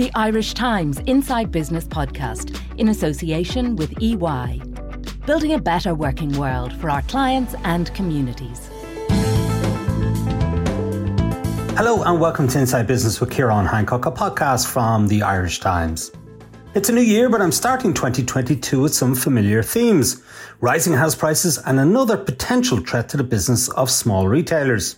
the Irish Times Inside Business podcast in association with EY. Building a better working world for our clients and communities. Hello and welcome to Inside Business with Ciarán Hancock, a podcast from the Irish Times. It's a new year, but I'm starting 2022 with some familiar themes rising house prices and another potential threat to the business of small retailers.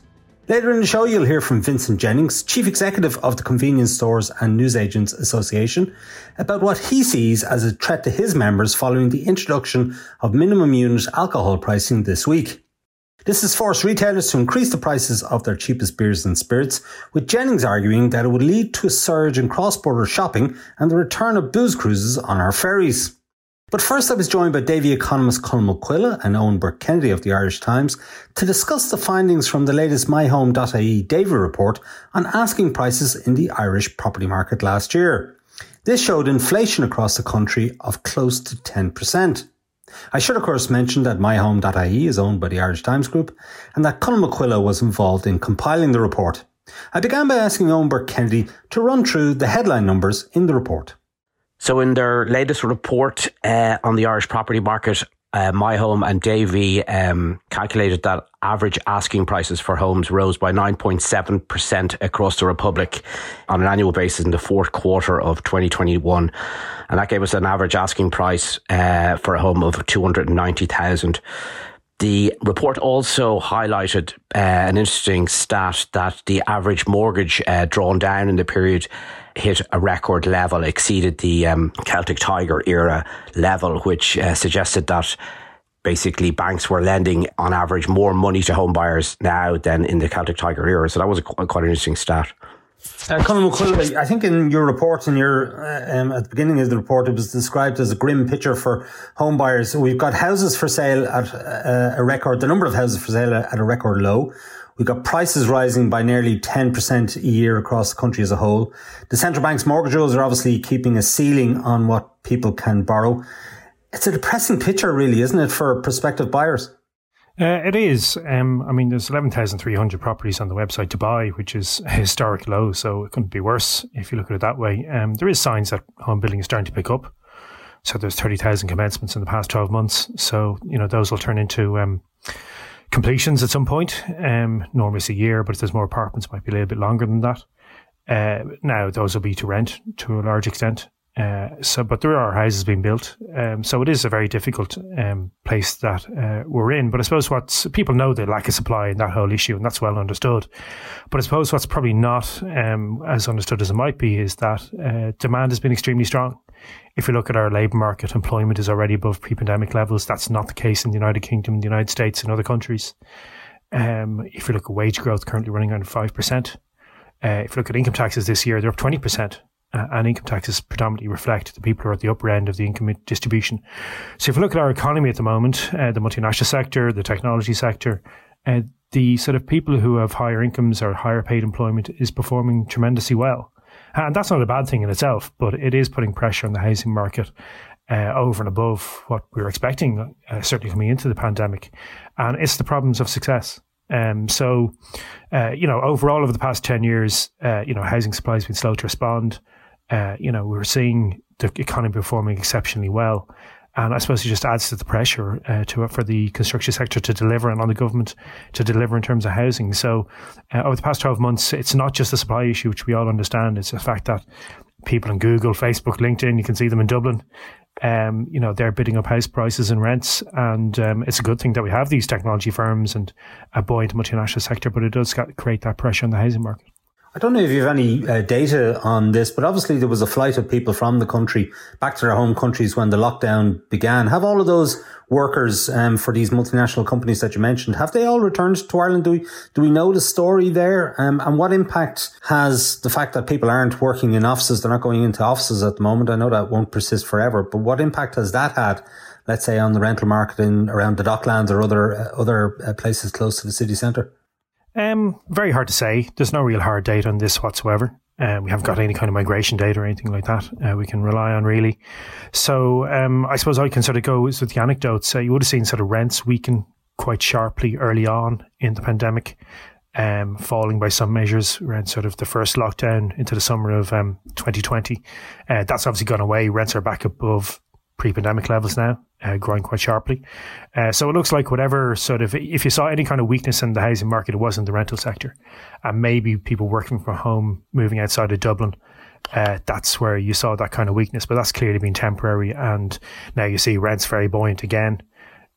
Later in the show, you'll hear from Vincent Jennings, Chief Executive of the Convenience Stores and Newsagents Association, about what he sees as a threat to his members following the introduction of minimum unit alcohol pricing this week. This has forced retailers to increase the prices of their cheapest beers and spirits, with Jennings arguing that it would lead to a surge in cross-border shopping and the return of booze cruises on our ferries. But first I was joined by Davy economist Conall Mac Coille and Eoin Burke-Kennedy of the Irish Times to discuss the findings from the latest myhome.ie Davy report on asking prices in the Irish property market last year. This showed inflation across the country of close to 10%. I should, of course, mention that myhome.ie is owned by the Irish Times Group and that Conall Mac Coille was involved in compiling the report. I began by asking Eoin Burke-Kennedy to run through the headline numbers in the report. So, in their latest report uh, on the Irish property market, uh, My Home and Davy um, calculated that average asking prices for homes rose by 9.7% across the Republic on an annual basis in the fourth quarter of 2021. And that gave us an average asking price uh, for a home of 290,000. The report also highlighted uh, an interesting stat that the average mortgage uh, drawn down in the period hit a record level, exceeded the um, Celtic Tiger era level, which uh, suggested that basically banks were lending on average more money to home buyers now than in the Celtic Tiger era. So that was a, quite an interesting stat. Uh, Conall I think in your report, in your uh, um, at the beginning of the report, it was described as a grim picture for home buyers. We've got houses for sale at uh, a record, the number of houses for sale at a record low. We've got prices rising by nearly 10% a year across the country as a whole. The central bank's mortgage rules are obviously keeping a ceiling on what people can borrow. It's a depressing picture, really, isn't it, for prospective buyers? Uh, it is. Um, I mean, there's 11,300 properties on the website to buy, which is a historic low. So it couldn't be worse if you look at it that way. Um, there is signs that home building is starting to pick up. So there's 30,000 commencements in the past 12 months. So, you know, those will turn into um, completions at some point. Um, normally it's a year, but if there's more apartments, it might be a little bit longer than that. Uh, now those will be to rent to a large extent. Uh, so, but there are houses being built, um, so it is a very difficult um, place that uh, we're in. But I suppose what people know the lack of supply and that whole issue, and that's well understood. But I suppose what's probably not um, as understood as it might be is that uh, demand has been extremely strong. If you look at our labour market, employment is already above pre-pandemic levels. That's not the case in the United Kingdom, the United States, and other countries. Um, if you look at wage growth, currently running around five percent. Uh, if you look at income taxes this year, they're up twenty percent uh, and income taxes predominantly reflect the people who are at the upper end of the income distribution. So if you look at our economy at the moment, uh, the multinational sector, the technology sector, uh, the sort of people who have higher incomes or higher paid employment is performing tremendously well. And that's not a bad thing in itself, but it is putting pressure on the housing market uh, over and above what we were expecting, uh, certainly coming into the pandemic. And it's the problems of success. Um, so, uh, you know, overall over the past 10 years, uh, you know, housing supply has been slow to respond uh, you know, we're seeing the economy performing exceptionally well. And I suppose it just adds to the pressure uh, to for the construction sector to deliver and on the government to deliver in terms of housing. So uh, over the past 12 months, it's not just a supply issue, which we all understand. It's the fact that people on Google, Facebook, LinkedIn, you can see them in Dublin. Um, you know, they're bidding up house prices and rents. And um, it's a good thing that we have these technology firms and a buoyant multinational sector, but it does create that pressure on the housing market. I don't know if you have any uh, data on this, but obviously there was a flight of people from the country back to their home countries when the lockdown began. Have all of those workers um, for these multinational companies that you mentioned, have they all returned to Ireland? Do we, do we know the story there? Um, and what impact has the fact that people aren't working in offices, they're not going into offices at the moment? I know that won't persist forever, but what impact has that had, let's say, on the rental market in around the Docklands or other, uh, other uh, places close to the city centre? Um, very hard to say. There's no real hard data on this whatsoever. Uh, we haven't got any kind of migration data or anything like that uh, we can rely on really. So um, I suppose I can sort of go with the anecdotes. Uh, you would have seen sort of rents weaken quite sharply early on in the pandemic. um, falling by some measures around sort of the first lockdown into the summer of um, 2020. Uh, that's obviously gone away. Rents are back above pre-pandemic levels now, uh, growing quite sharply. Uh, so it looks like whatever sort of, if you saw any kind of weakness in the housing market, it was in the rental sector, and maybe people working from home, moving outside of Dublin. Uh, that's where you saw that kind of weakness, but that's clearly been temporary. And now you see rents very buoyant again.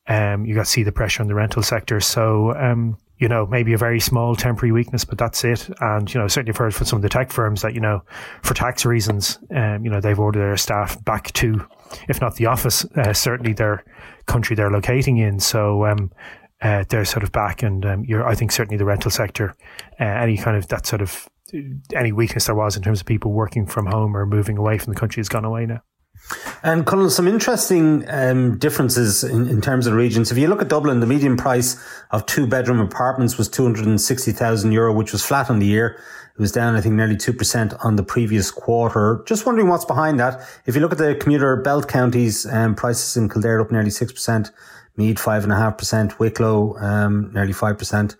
Um, you got to see the pressure on the rental sector. So, um, you know, maybe a very small temporary weakness, but that's it. And, you know, certainly I've heard from some of the tech firms that, you know, for tax reasons, um, you know, they've ordered their staff back to, if not the office, uh, certainly their country they're locating in. So, um, uh, they're sort of back and, um, I think certainly the rental sector, uh, any kind of that sort of, any weakness there was in terms of people working from home or moving away from the country has gone away now. And Conall, some interesting um, differences in, in, terms of regions. If you look at Dublin, the median price of two bedroom apartments was 260,000 euro, which was flat on the year. It was down, I think, nearly 2% on the previous quarter. Just wondering what's behind that. If you look at the commuter belt counties, um, prices in Kildare up nearly 6%, Meath 5.5%, Wicklow um, nearly 5%.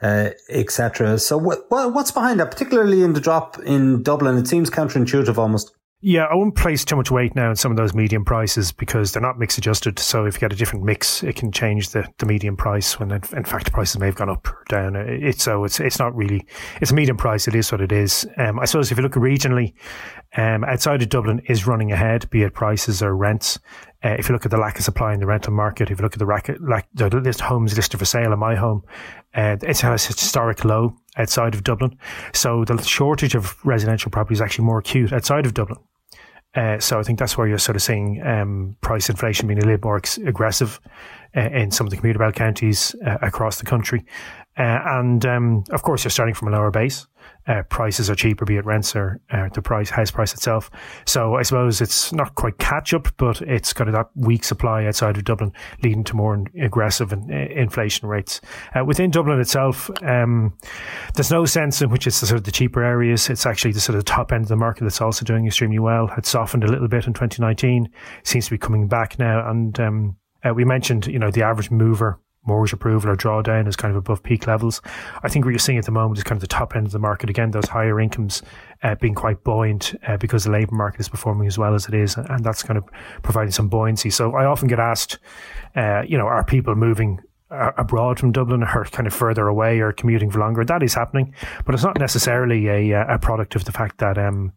Uh, etc. So, what, what's behind that, particularly in the drop in Dublin? It seems counterintuitive almost. Yeah, I wouldn't place too much weight now in some of those median prices because they're not mix adjusted. So if you get a different mix, it can change the, the median price when in fact prices may have gone up or down. It's so it's it's not really it's a median price. It is what it is. Um, I suppose if you look regionally, um, outside of Dublin is running ahead, be it prices or rents. Uh, if you look at the lack of supply in the rental market, if you look at the racket, like the list homes listed for sale in my home, uh, it's at a historic low outside of Dublin. So the shortage of residential property is actually more acute outside of Dublin. Uh, so I think that's where you're sort of seeing um, price inflation being a little more ex- aggressive uh, in some of the commuter belt counties uh, across the country. Uh, and um, of course, you're starting from a lower base uh, prices are cheaper, be it rents or uh, the price house price itself. So I suppose it's not quite catch up, but it's got that weak supply outside of Dublin, leading to more aggressive in, uh, inflation rates uh, within Dublin itself. Um, there's no sense in which it's the sort of the cheaper areas. It's actually the sort of top end of the market that's also doing extremely well. It softened a little bit in 2019, seems to be coming back now, and um, uh, we mentioned, you know, the average mover mortgage approval or drawdown is kind of above peak levels. I think what you're seeing at the moment is kind of the top end of the market. Again, those higher incomes uh, being quite buoyant uh, because the labour market is performing as well as it is, and that's kind of providing some buoyancy. So I often get asked, uh, you know, are people moving uh, abroad from Dublin or kind of further away or commuting for longer? That is happening, but it's not necessarily a, uh, a product of the fact that um,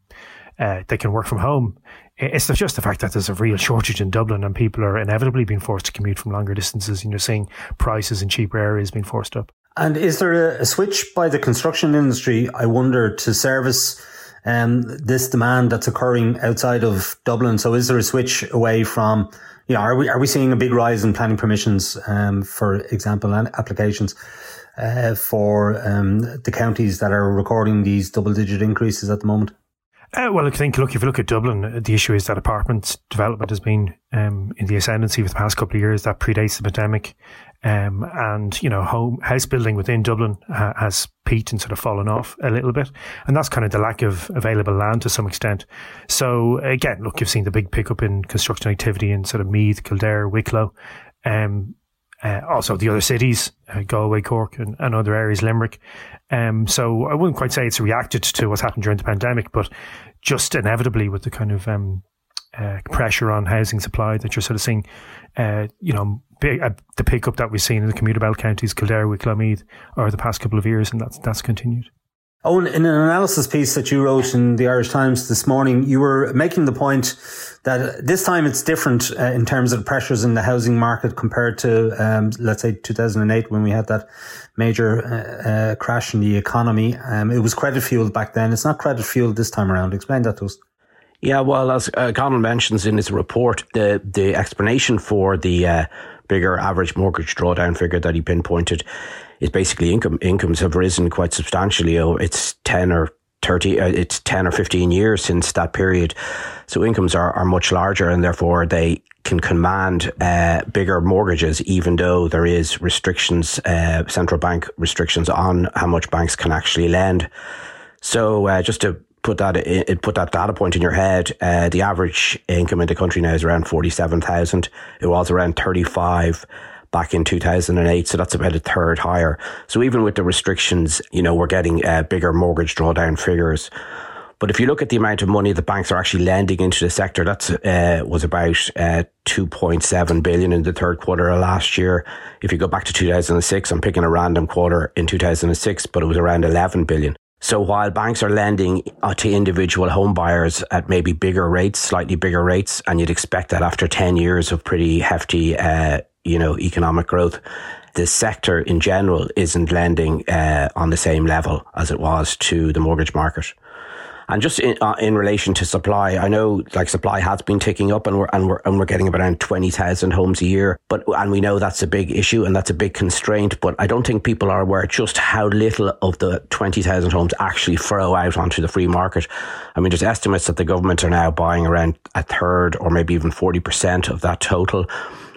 uh, they can work from home. It's just the fact that there's a real shortage in Dublin and people are inevitably being forced to commute from longer distances and you're seeing prices in cheaper areas being forced up. And is there a, switch by the construction industry, I wonder, to service um, this demand that's occurring outside of Dublin? So is there a switch away from, you know, are we, are we seeing a big rise in planning permissions, um, for example, and applications? Uh, for um, the counties that are recording these double digit increases at the moment? Uh, well, I think, look, if you look at Dublin, uh, the issue is that apartment development has been um, in the ascendancy for the past couple of years. That predates the pandemic. Um, and, you know, home, house building within Dublin has peaked and sort of fallen off a little bit. And that's kind of the lack of available land to some extent. So, again, look, you've seen the big pickup in construction activity in sort of Meath, Kildare, Wicklow. Um, uh, also the other cities, uh, Galway, Cork, and, and, other areas, Limerick. Um, so I wouldn't quite say it's reacted to what's happened during the pandemic, but just inevitably with the kind of um, uh, pressure on housing supply that you're sort of seeing, uh, you know, big, uh, the pickup that we've seen in the commuter belt counties, Kildare, Wicklow, Meath, over the past couple of years, and that's that's continued. Owen, in an analysis piece that you wrote in the Irish Times this morning, you were making the point that this time it's different uh, in terms of pressures in the housing market compared to, um, let's say, 2008 when we had that major uh, uh, crash in the economy. Um, it was credit fueled back then. It's not credit fueled this time around. Explain that to us. Yeah, well, as uh, mentions in his report, the the explanation for the uh, bigger average mortgage drawdown figure that he pinpointed is basically income. Incomes have risen quite substantially. Oh, it's 10 or 30, uh, it's 10 or 15 years since that period. So incomes are, are much larger and therefore they can command uh, bigger mortgages, even though there is restrictions, uh, central bank restrictions on how much banks can actually lend. So uh, just to put that put that data point in your head, uh, the average income in the country now is around forty seven thousand. It was around thirty five back in 2008. So that's about a third higher. So even with the restrictions, you know, we're getting uh, bigger mortgage drawdown figures. But if you look at the amount of money the banks are actually lending into the sector, that uh, was about uh, 2.7 billion in the third quarter of last year. If you go back to 2006, I'm picking a random quarter in 2006, but it was around 11 billion. So while banks are lending uh, to individual home buyers at maybe bigger rates, slightly bigger rates, and you'd expect that after 10 years of pretty hefty, uh, you know, economic growth, the sector in general isn't lending uh, on the same level as it was to the mortgage market. And just in, uh, in relation to supply, I know like supply has been ticking up and we're, and we're, and we're getting around 20,000 homes a year. But, and we know that's a big issue and that's a big constraint. But I don't think people are aware just how little of the 20,000 homes actually throw out onto the free market. I mean, there's estimates that the government are now buying around a third or maybe even 40% of that total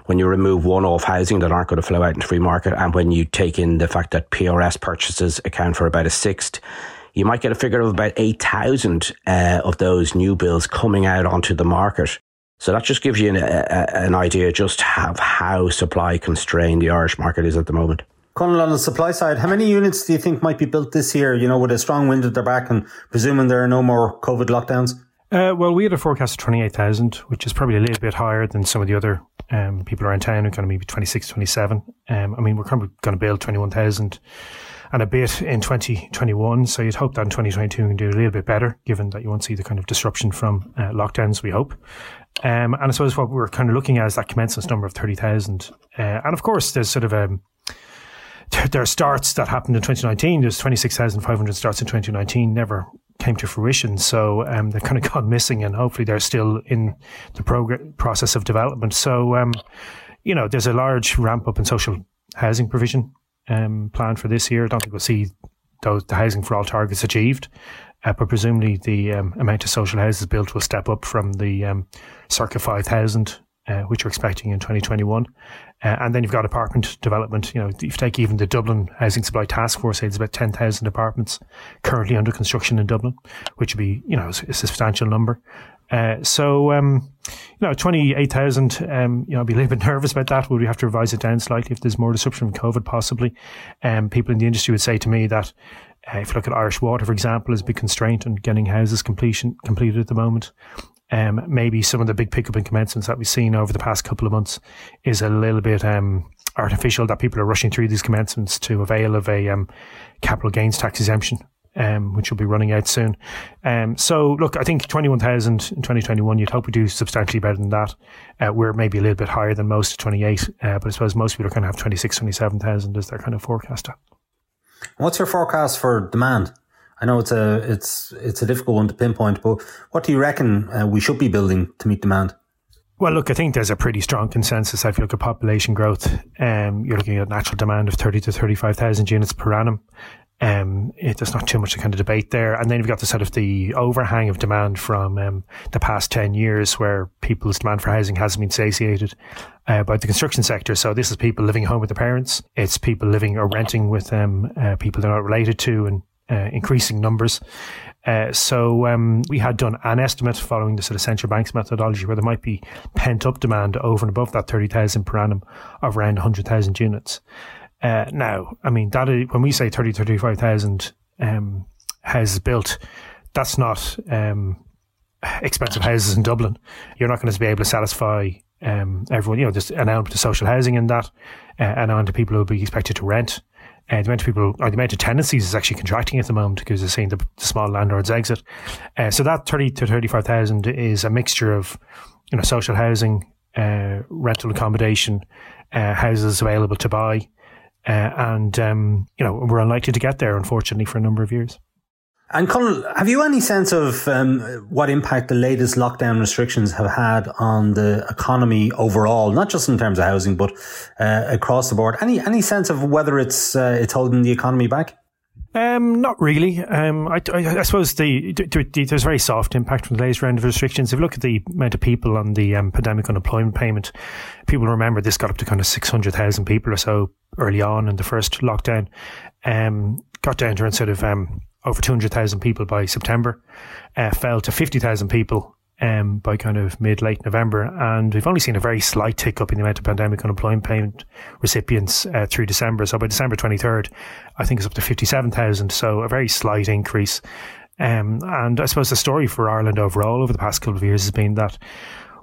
when you remove one-off housing that aren't going to flow out into free market, and when you take in the fact that PRS purchases account for about a sixth, you might get a figure of about 8,000 uh, of those new bills coming out onto the market. So that just gives you an, a, an idea just of how supply constrained the Irish market is at the moment. Conall, on the supply side, how many units do you think might be built this year, you know, with a strong wind at their back and presuming there are no more COVID lockdowns? Uh, well, we had a forecast of 28,000, which is probably a little bit higher than some of the other um, people around town are going to maybe 26, 27. Um, I mean, we're going to build 21,000 and a bit in 2021. So you'd hope that in 2022 we can do a little bit better, given that you won't see the kind of disruption from uh, lockdowns, we hope. Um, and I suppose what we're kind of looking at is that commencement number of 30,000. Uh, and of course, there's sort of a, um, there are starts that happened in 2019. There's 26,500 starts in 2019, never came to fruition. So um, they've kind of gone missing, and hopefully they're still in the prog- process of development. So, um, you know, there's a large ramp up in social housing provision um, planned for this year. I don't think we'll see those the housing for all targets achieved, uh, but presumably the um, amount of social houses built will step up from the um, circa five thousand. Uh, which we're expecting in 2021. Uh, and then you've got apartment development. You know, if you take even the Dublin Housing Supply Task Force, it's about 10,000 apartments currently under construction in Dublin, which would be, you know, a substantial number. Uh, so, um, you know, 28,000, um, you know, I'd be a little bit nervous about that. Would we have to revise it down slightly if there's more disruption from COVID, possibly? Um, people in the industry would say to me that uh, if you look at Irish Water, for example, is a big constraint on getting houses completion completed at the moment. Um, maybe some of the big pickup in commencements that we've seen over the past couple of months is a little bit um, artificial that people are rushing through these commencements to avail of a um, capital gains tax exemption um, which will be running out soon. Um, so, look, I think 21,000 in 2021, you'd hope we do substantially better than that. Uh, we're maybe a little bit higher than most, 28, uh, but I suppose most people are going to have 26, 27,000 as their kind of forecast. What's your forecast for demand? I know it's a it's it's a difficult one to pinpoint, but what do you reckon uh, we should be building to meet demand? Well, look, I think there's a pretty strong consensus. If you look at population growth, um, you're looking at natural demand of 30 to 35,000 units per annum. Um, it, there's not too much to kind of debate there. And then you've got the sort of the overhang of demand from um, the past 10 years where people's demand for housing hasn't been satiated uh, by the construction sector. So this is people living home with their parents. It's people living or renting with um, uh, people they're not related to and uh, increasing numbers. Uh, so um, we had done an estimate following the sort of central bank's methodology where there might be pent up demand over and above that 30,000 per annum of around 100,000 units. Uh, now, I mean, that is, when we say 30, 35,000 um, houses built, that's not um, expensive houses in Dublin. You're not going to be able to satisfy um, everyone. You know, there's an element of social housing in that, uh, and on to people who will be expected to rent. Uh, the amount of people, or the amount of tenancies is actually contracting at the moment because they're seeing the, the small landlords exit. Uh, so that 30 to 35,000 is a mixture of, you know, social housing, uh, rental accommodation, uh, houses available to buy, uh, and, um, you know, we're unlikely to get there, unfortunately, for a number of years. And Conall, have you any sense of um, what impact the latest lockdown restrictions have had on the economy overall, not just in terms of housing, but uh, across the board? Any any sense of whether it's uh, it's holding the economy back? Um, not really. Um, I, I, I, suppose the, the, the, there's very soft impact from the latest round of restrictions. If you look at the amount of people on the um, pandemic unemployment payment, people remember this got up to kind of 600,000 people or so early on in the first lockdown. Um, got down to sort of um, over 200,000 people by September, uh, fell to 50,000 people um, by kind of mid late November, and we've only seen a very slight tick up in the amount of pandemic unemployment payment recipients uh, through December. So by December 23rd, I think it's up to 57,000. So a very slight increase. Um, and I suppose the story for Ireland overall over the past couple of years has been that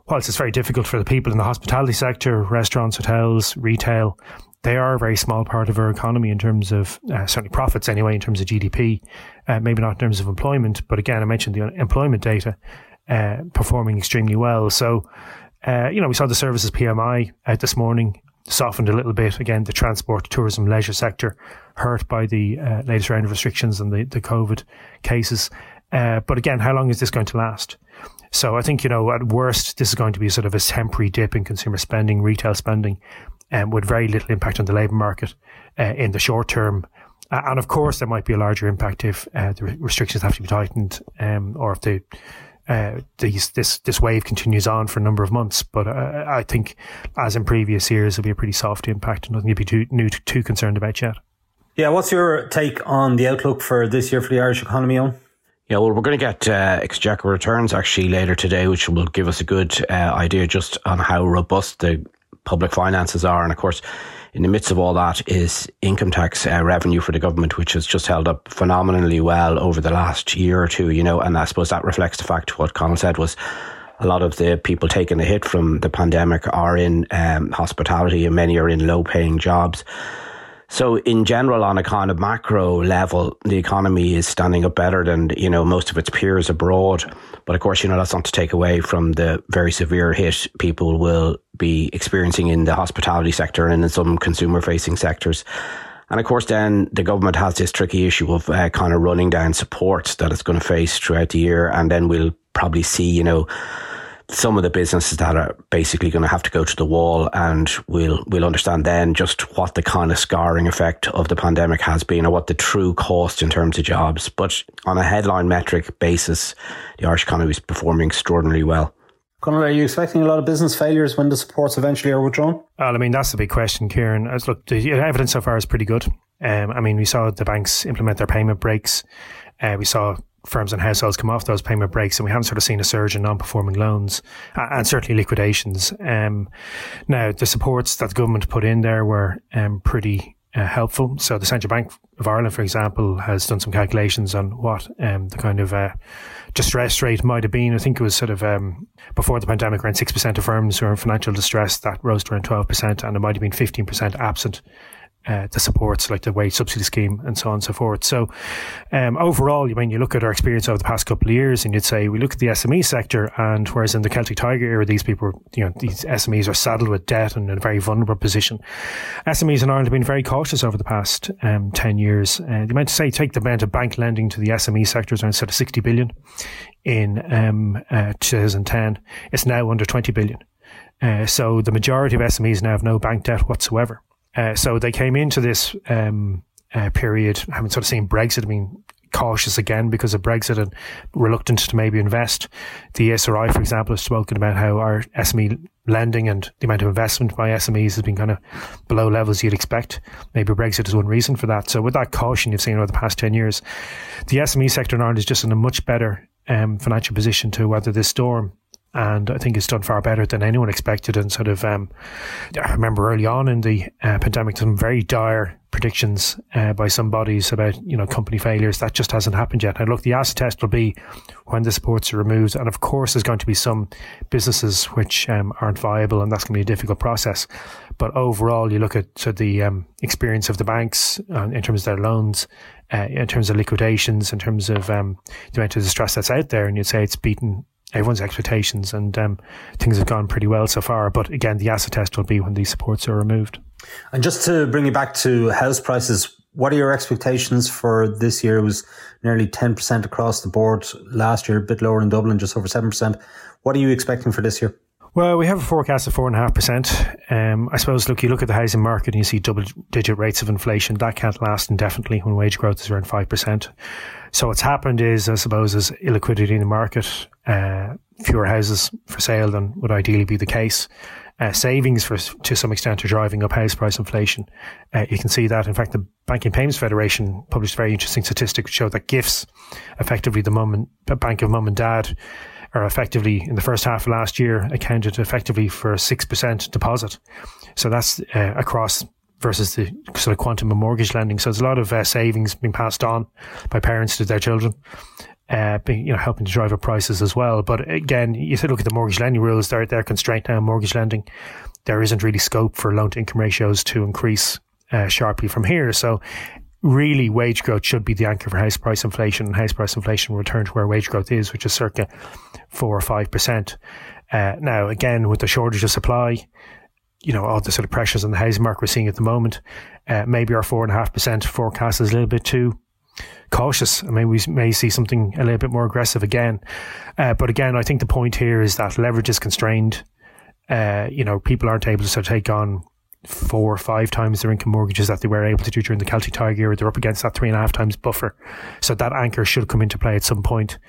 whilst it's very difficult for the people in the hospitality sector, restaurants, hotels, retail, they are a very small part of our economy in terms of uh, certainly profits anyway, in terms of GDP, uh, maybe not in terms of employment. But again, I mentioned the employment data uh, performing extremely well. So, uh, you know, we saw the services PMI out this morning softened a little bit. Again, the transport, tourism, leisure sector hurt by the uh, latest round of restrictions and the, the COVID cases. Uh, but again, how long is this going to last? So I think, you know, at worst, this is going to be sort of a temporary dip in consumer spending, retail spending, um, with very little impact on the labour market uh, in the short term. Uh, and of course, there might be a larger impact if uh, the restrictions have to be tightened um, or if the uh, these, this this wave continues on for a number of months. But uh, I think, as in previous years, it'll be a pretty soft impact, and nothing to be too, new, too concerned about yet. Yeah, what's your take on the outlook for this year for the Irish economy, Eoin? Yeah, well, we're going to get uh, exchequer returns actually later today, which will give us a good uh, idea just on how robust the public finances are. And of course, in the midst of all that is income tax uh, revenue for the government, which has just held up phenomenally well over the last year or two, you know, and I suppose that reflects the fact what Conall said was a lot of the people taking the hit from the pandemic are in um, hospitality and many are in low paying jobs. So in general, on a kind of macro level, the economy is standing up better than, you know, most of its peers abroad. But of course, you know, that's not to take away from the very severe hit people will be experiencing in the hospitality sector and in some consumer facing sectors. And of course, then the government has this tricky issue of uh, kind of running down support that it's going to face throughout the year. And then we'll probably see, you know, some of the businesses that are basically going to have to go to the wall, and we'll we'll understand then just what the kind of scarring effect of the pandemic has been, or what the true cost in terms of jobs. But on a headline metric basis, the Irish economy is performing extraordinarily well. Conall, are you expecting a lot of business failures when the supports eventually are withdrawn? Well, I mean, that's the big question, Ciarán. As look, the evidence so far is pretty good. Um, I mean, we saw the banks implement their payment breaks. Uh, we saw firms and households come off those payment breaks, and we haven't sort of seen a surge in non-performing loans and certainly liquidations. Um, now, the supports that the government put in there were um, pretty uh, helpful. So, the Central Bank of Ireland, for example, has done some calculations on what um, the kind of uh, distress rate might have been. I think it was sort of um, before the pandemic, around six percent of firms were in financial distress. That rose to around twelve percent, and it might have been fifteen percent absent uh, the supports like the wage subsidy scheme and so on and so forth. So, um, overall, you mean you look at our experience over the past couple of years, and you'd say we look at the SME sector, and whereas in the Celtic Tiger era, these people, you know, these SMEs are saddled with debt and in a very vulnerable position. SMEs in Ireland have been very cautious over the past um, ten years. Uh, you might say take the amount of bank lending to the SME sector is around sort of sixty billion in um, uh, 2010. It's now under twenty billion. Uh, so the majority of SMEs now have no bank debt whatsoever. Uh, so they came into this um, uh, period having sort of seen Brexit. Mean, cautious again because of Brexit and reluctant to maybe invest. The ESRI, for example, has spoken about how our SME lending and the amount of investment by SMEs has been kind of below levels you'd expect. Maybe Brexit is one reason for that. So with that caution you've seen over the past 10 years, the SME sector in Ireland is just in a much better um, financial position to weather this storm and I think it's done far better than anyone expected. And sort of, um, I remember early on in the uh, pandemic, some very dire predictions uh, by some bodies about you know company failures. That just hasn't happened yet. And look, the acid test will be when the supports are removed, and of course, there's going to be some businesses which um, aren't viable, and that's going to be a difficult process. But overall, you look at so the um, experience of the banks uh, in terms of their loans. Uh, in terms of liquidations, in terms of um, the amount of distress that's out there, and you'd say it's beaten everyone's expectations, and um, things have gone pretty well so far. But again, the acid test will be when these supports are removed. And just to bring you back to house prices, what are your expectations for this year? It was nearly 10% across the board last year, a bit lower in Dublin, just over 7%. What are you expecting for this year? Well, we have a forecast of four and a half percent. Um, I suppose, look, you look at the housing market and you see double digit rates of inflation. That can't last indefinitely when wage growth is around five percent. So what's happened is, I suppose, is illiquidity in the market, uh, fewer houses for sale than would ideally be the case. Uh, savings for to some extent are driving up house price inflation. Uh, you can see that. In fact, the Banking Payments Federation published very interesting statistic which showed that gifts, effectively the mum and bank of mum and dad, are effectively in the first half of last year accounted effectively for a 6% deposit. So that's uh, across versus the sort of quantum of mortgage lending. So there's a lot of uh, savings being passed on by parents to their children. Uh, being, you know, helping to drive up prices as well. But again, you look at the mortgage lending rules, they're, they're constrained now mortgage lending. There isn't really scope for loan to income ratios to increase uh, sharply from here. So really wage growth should be the anchor for house price inflation and house price inflation will return to where wage growth is, which is circa four or five percent. Uh, now, again, with the shortage of supply, you know, all the sort of pressures on the housing market we're seeing at the moment, uh, maybe our four and a half percent forecast is a little bit too cautious. I mean, we may see something a little bit more aggressive again. Uh, but again, I think the point here is that leverage is constrained. Uh, you know, people aren't able to sort of take on four or five times their income mortgages that they were able to do during the Celtic Tiger year. They're up against that three and a half times buffer. So that anchor should come into play at some point.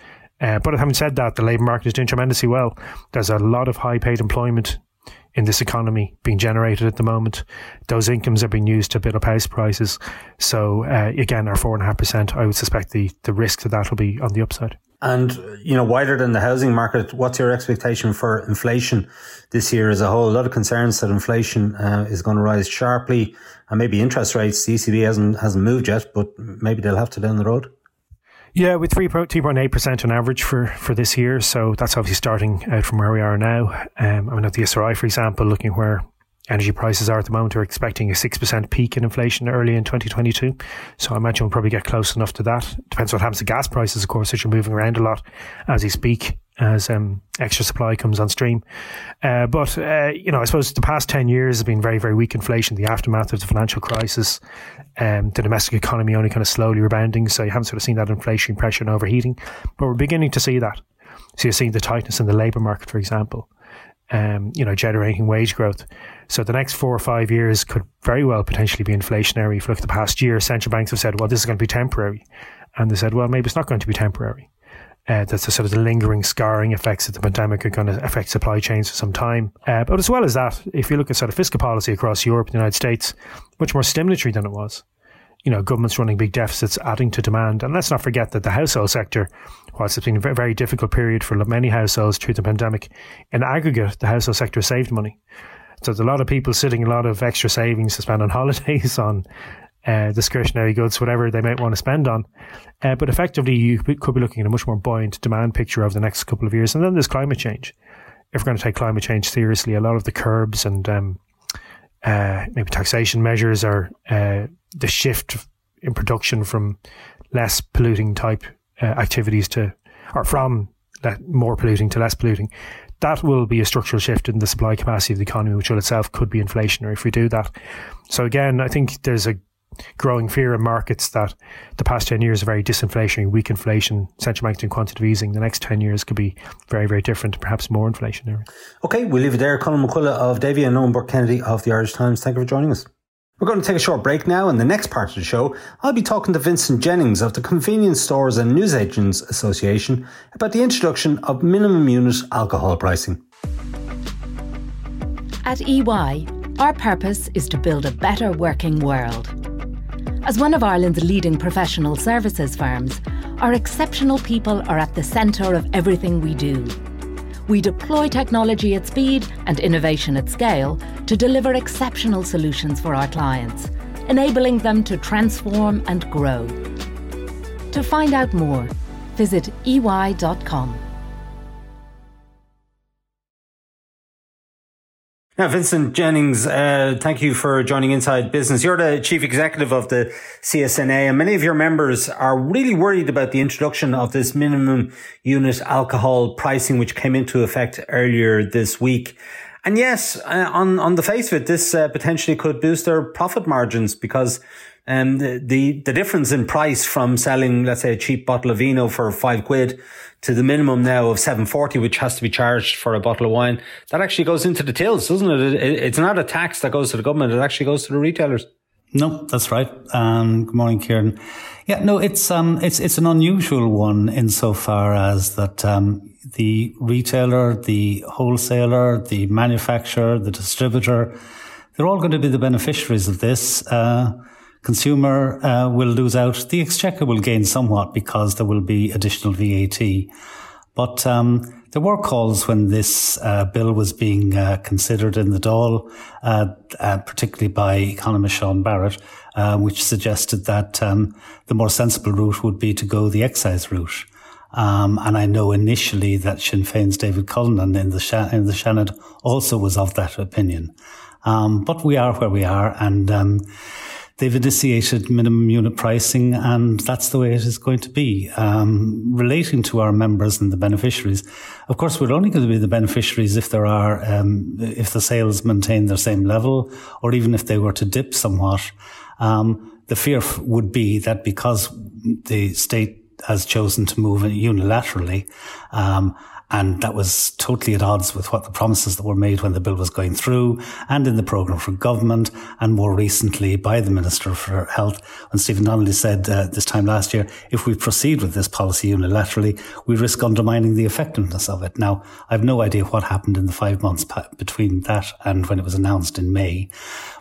Uh, but having said that, the labour market is doing tremendously well. There's a lot of high paid employment in this economy being generated at the moment. Those incomes are being used to build up house prices. So uh, again, our four and a half percent, I would suspect the, the risk to that will be on the upside. And, you know, wider than the housing market, what's your expectation for inflation this year as a whole? A lot of concerns that inflation uh, is going to rise sharply and maybe interest rates. The ECB hasn't, hasn't moved yet, but maybe they'll have to down the road. Yeah, with 3.8% on average for, for this year. So that's obviously starting out from where we are now. Um, I mean, at the ESRI, for example, looking where energy prices are at the moment. We're expecting a 6% peak in inflation early in 2022. So I imagine we'll probably get close enough to that. Depends what happens to gas prices, of course, which are moving around a lot as we speak, as um, extra supply comes on stream. Uh, but, uh, you know, I suppose the past 10 years have been very, very weak inflation, the aftermath of the financial crisis, um, the domestic economy only kind of slowly rebounding. So you haven't sort of seen that inflation pressure and overheating. But we're beginning to see that. So you're seeing the tightness in the labour market, for example um, you know, generating wage growth. So the next four or five years could very well potentially be inflationary. If you look at the past year, central banks have said, well, this is going to be temporary. And they said, well, maybe it's not going to be temporary. Uh, that's the sort of the lingering scarring effects of the pandemic are going to affect supply chains for some time. Uh, but as well as that, if you look at sort of fiscal policy across Europe and the United States, much more stimulatory than it was you know, governments running big deficits, adding to demand. And let's not forget that the household sector, whilst it's been a very, difficult period for many households through the pandemic, in aggregate, the household sector saved money. So there's a lot of people sitting a lot of extra savings to spend on holidays, on uh, discretionary goods, whatever they might want to spend on. Uh, but effectively, you could be looking at a much more buoyant demand picture over the next couple of years. And then there's climate change. If we're going to take climate change seriously, a lot of the curbs and um, uh, maybe taxation measures or uh, the shift in production from less polluting type uh, activities to, or from more polluting to less polluting. That will be a structural shift in the supply capacity of the economy, which will itself could be inflationary if we do that. So again, I think there's a growing fear in markets that the past 10 years are very disinflationary, weak inflation, central banks doing quantitative easing. The next 10 years could be very, very different, perhaps more inflationary. Okay, we'll leave it there. Conall Mac Coille of Davy and Noam Burke Kennedy of the Irish Times. Thank you for joining us. We're going to take a short break now. In the next part of the show, I'll be talking to Vincent Jennings of the Convenience Stores and Newsagents Association about the introduction of minimum unit alcohol pricing. At EY, our purpose is to build a better working world as one of Ireland's leading professional services firms, our exceptional people are at the centre of everything we do. We deploy technology at speed and innovation at scale to deliver exceptional solutions for our clients, enabling them to transform and grow. To find out more, visit ey.com. Now, Vincent Jennings, uh, thank you for joining Inside Business. You're the chief executive of the CSNA, and many of your members are really worried about the introduction of this minimum unit alcohol pricing, which came into effect earlier this week. And yes, uh, on on the face of it, this uh, potentially could boost their profit margins because um, the, the difference in price from selling, let's say, a cheap bottle of vino for five quid to the minimum now of 740, which has to be charged for a bottle of wine, that actually goes into the tills, doesn't it? It's not a tax that goes to the government. It actually goes to the retailers. No, that's right. Um, good morning, Ciarán. Yeah, no, it's um, it's it's an unusual one insofar as that um, the retailer, the wholesaler, the manufacturer, the distributor, they're all going to be the beneficiaries of this. Uh, consumer uh, will lose out. The exchequer will gain somewhat because there will be additional VAT. But um, there were calls when this uh, bill was being uh, considered in the Dáil, uh, uh particularly by economist Sean Barrett, uh, which suggested that um, the more sensible route would be to go the excise route. Um, and I know initially that Sinn Féin's David Cullinan in the in the Seanad also was of that opinion. Um, but we are where we are, and um, they've initiated minimum unit pricing, and that's the way it is going to be. Um, relating to our members and the beneficiaries, of course, we're only going to be the beneficiaries if there are, um, if the sales maintain their same level, or even if they were to dip somewhat. Um, the fear would be that because the state has chosen to move unilaterally, um, and that was totally at odds with what the promises that were made when the bill was going through and in the programme for government and more recently by the Minister for Health when Stephen Donnelly said uh, this time last year, if we proceed with this policy unilaterally, we risk undermining the effectiveness of it. Now, I've no idea what happened in the five months between that and when it was announced in May,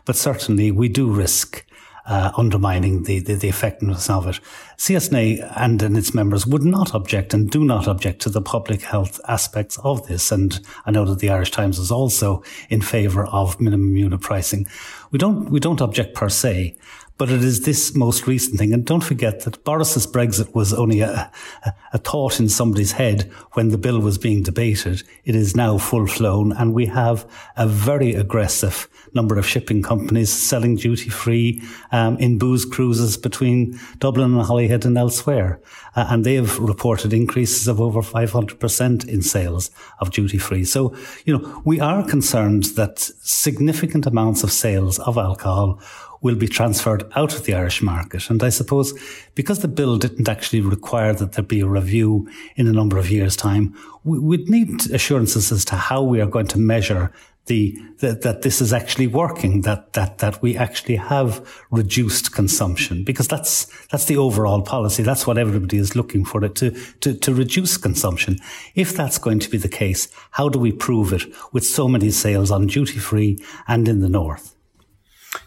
but certainly we do risk uh, undermining the, the, the, effectiveness of it. CSNA and, and its members would not object and do not object to the public health aspects of this. And I know that the Irish Times is also in favour of minimum unit pricing. We don't, we don't object per se, but it is this most recent thing. And don't forget that Boris's Brexit was only a, a, a, thought in somebody's head when the bill was being debated. It is now full flown and we have a very aggressive number of shipping companies selling duty free um, in booze cruises between Dublin and Holyhead and elsewhere. Uh, and they have reported increases of over 500% in sales of duty free. So, you know, we are concerned that significant amounts of sales of alcohol will be transferred out of the Irish market. And I suppose because the bill didn't actually require that there be a review in a number of years' time, we, would need assurances as to how we are going to measure the, that, that this is actually working, that, that, that we actually have reduced consumption, because that's, that's the overall policy. That's what everybody is looking for it to, to, to reduce consumption. If that's going to be the case, how do we prove it with so many sales on duty free and in the north?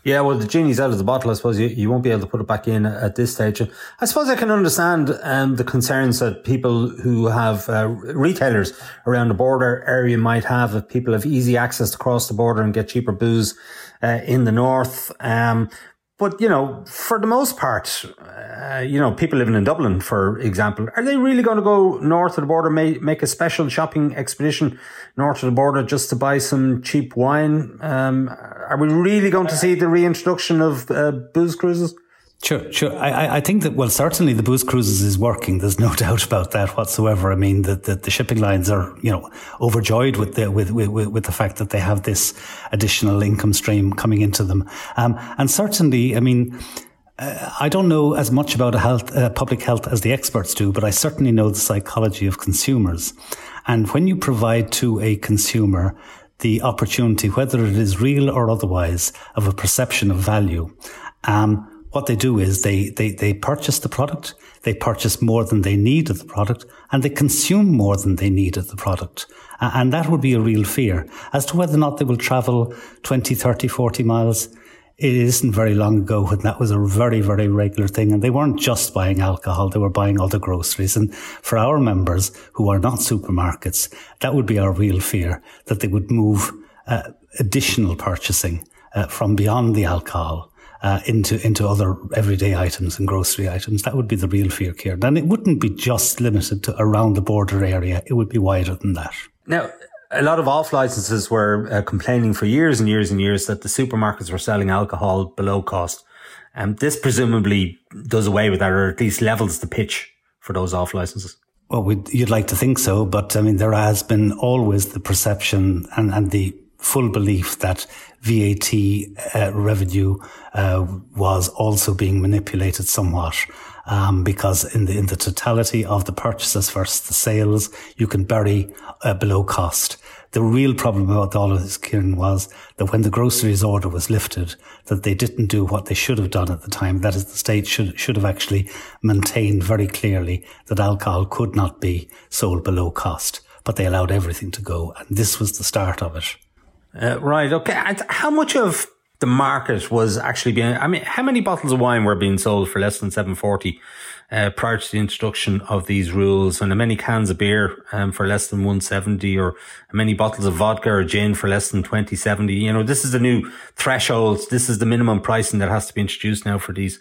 Yeah, well, the genie's out of the bottle. I suppose you, you won't be able to put it back in at this stage. I suppose I can understand um, the concerns that people who have uh, retailers around the border area might have if people have easy access to cross the border and get cheaper booze uh, in the north. Um, but, you know, for the most part, uh, you know, people living in Dublin, for example, are they really going to go north of the border, may, make a special shopping expedition north of the border just to buy some cheap wine? Um, are we really going to see the reintroduction of uh, booze cruises? Sure, sure. I, I think that, well, certainly the booze cruises is working. There's no doubt about that whatsoever. I mean, the, the, the shipping lines are, you know, overjoyed with the, with, with, with the fact that they have this additional income stream coming into them. Um, and certainly, I mean, uh, I don't know as much about health, uh, public health as the experts do, but I certainly know the psychology of consumers. And when you provide to a consumer the opportunity, whether it is real or otherwise, of a perception of value, um, what they do is they, they, they purchase the product, they purchase more than they need of the product, and they consume more than they need of the product. And that would be a real fear. As to whether or not they will travel 20, 30, 40 miles, it isn't very long ago when that was a very, very regular thing. And they weren't just buying alcohol, they were buying other groceries. And for our members who are not supermarkets, that would be our real fear that they would move uh, additional purchasing uh, from beyond the alcohol uh, into into other everyday items and grocery items. That would be the real fear, Ciarán. And it wouldn't be just limited to around the border area. It would be wider than that. Now, a lot of off licenses were uh, complaining for years and years and years that the supermarkets were selling alcohol below cost. And um, this presumably does away with that, or at least levels the pitch for those off licenses. Well, you'd like to think so, but I mean, there has been always the perception and, and the full belief that VAT uh, revenue uh, was also being manipulated somewhat. Um, because in the in the totality of the purchases versus the sales, you can bury uh, below cost. The real problem about all of this, Ciarán, was that when the groceries order was lifted, that they didn't do what they should have done at the time. That is, the state should should have actually maintained very clearly that alcohol could not be sold below cost, but they allowed everything to go, and this was the start of it. Uh, right. Okay. how much of the market was actually being, I mean, how many bottles of wine were being sold for less than 740 uh, prior to the introduction of these rules. And how many cans of beer um, for less than 170 or many bottles of vodka or gin for less than 2070. You know, this is the new threshold. This is the minimum pricing that has to be introduced now for these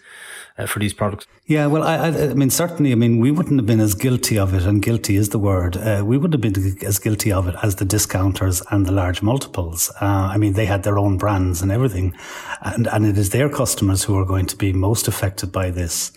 uh, for these products. Yeah, well, I, I, mean, certainly, I mean, we wouldn't have been as guilty of it, and guilty is the word. Uh, we wouldn't have been as guilty of it as the discounters and the large multiples. Uh, I mean, they had their own brands and everything, and and it is their customers who are going to be most affected by this.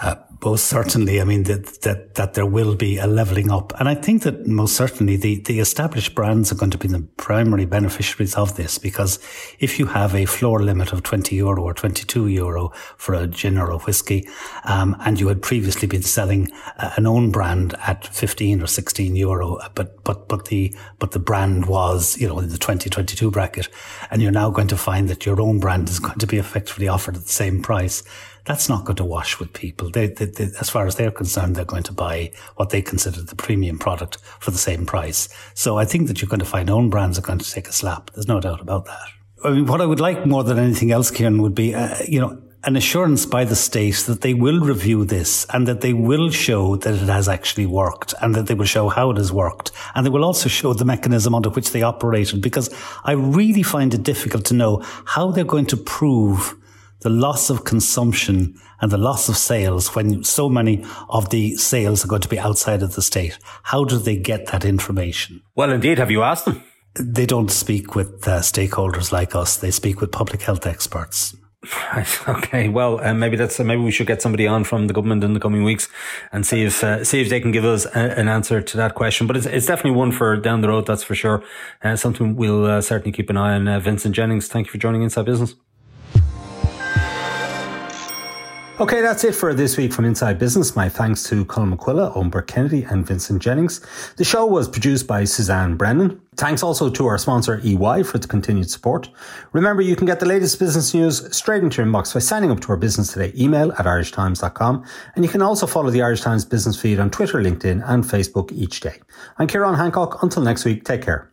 Uh, most certainly, I mean, that, that, that there will be a leveling up. And I think that most certainly the, the established brands are going to be the primary beneficiaries of this because if you have a floor limit of 20 euro or 22 euro for a gin or a whiskey, um, and you had previously been selling uh, an own brand at 15 or 16 euro, but, but, but the, but the brand was, you know, in the 2022 bracket, and you're now going to find that your own brand is going to be effectively offered at the same price that's not going to wash with people. They, they, they, as far as they're concerned, they're going to buy what they consider the premium product for the same price. So I think that you're going to find own brands are going to take a slap. There's no doubt about that. I mean, what I would like more than anything else, Ciarán, would be, uh, you know, an assurance by the state that they will review this and that they will show that it has actually worked and that they will show how it has worked. And they will also show the mechanism under which they operated because I really find it difficult to know how they're going to prove the loss of consumption and the loss of sales when so many of the sales are going to be outside of the state? How do they get that information? Well, indeed. Have you asked them? They don't speak with uh, stakeholders like us. They speak with public health experts. Okay, well, uh, maybe that's uh, maybe we should get somebody on from the government in the coming weeks and see if uh, see if they can give us a, an answer to that question. But it's, it's definitely one for down the road, that's for sure. Uh, something we'll uh, certainly keep an eye on. Uh, Vincent Jennings, thank you for joining Inside Business. Okay, that's it for this week from Inside Business. My thanks to Colin McQuilla, Eoin Kennedy, and Vincent Jennings. The show was produced by Suzanne Brennan. Thanks also to our sponsor EY for the continued support. Remember, you can get the latest business news straight into your inbox by signing up to our Business Today email at irishtimes.com. And you can also follow the Irish Times business feed on Twitter, LinkedIn, and Facebook each day. I'm Ciarán Hancock. Until next week, take care.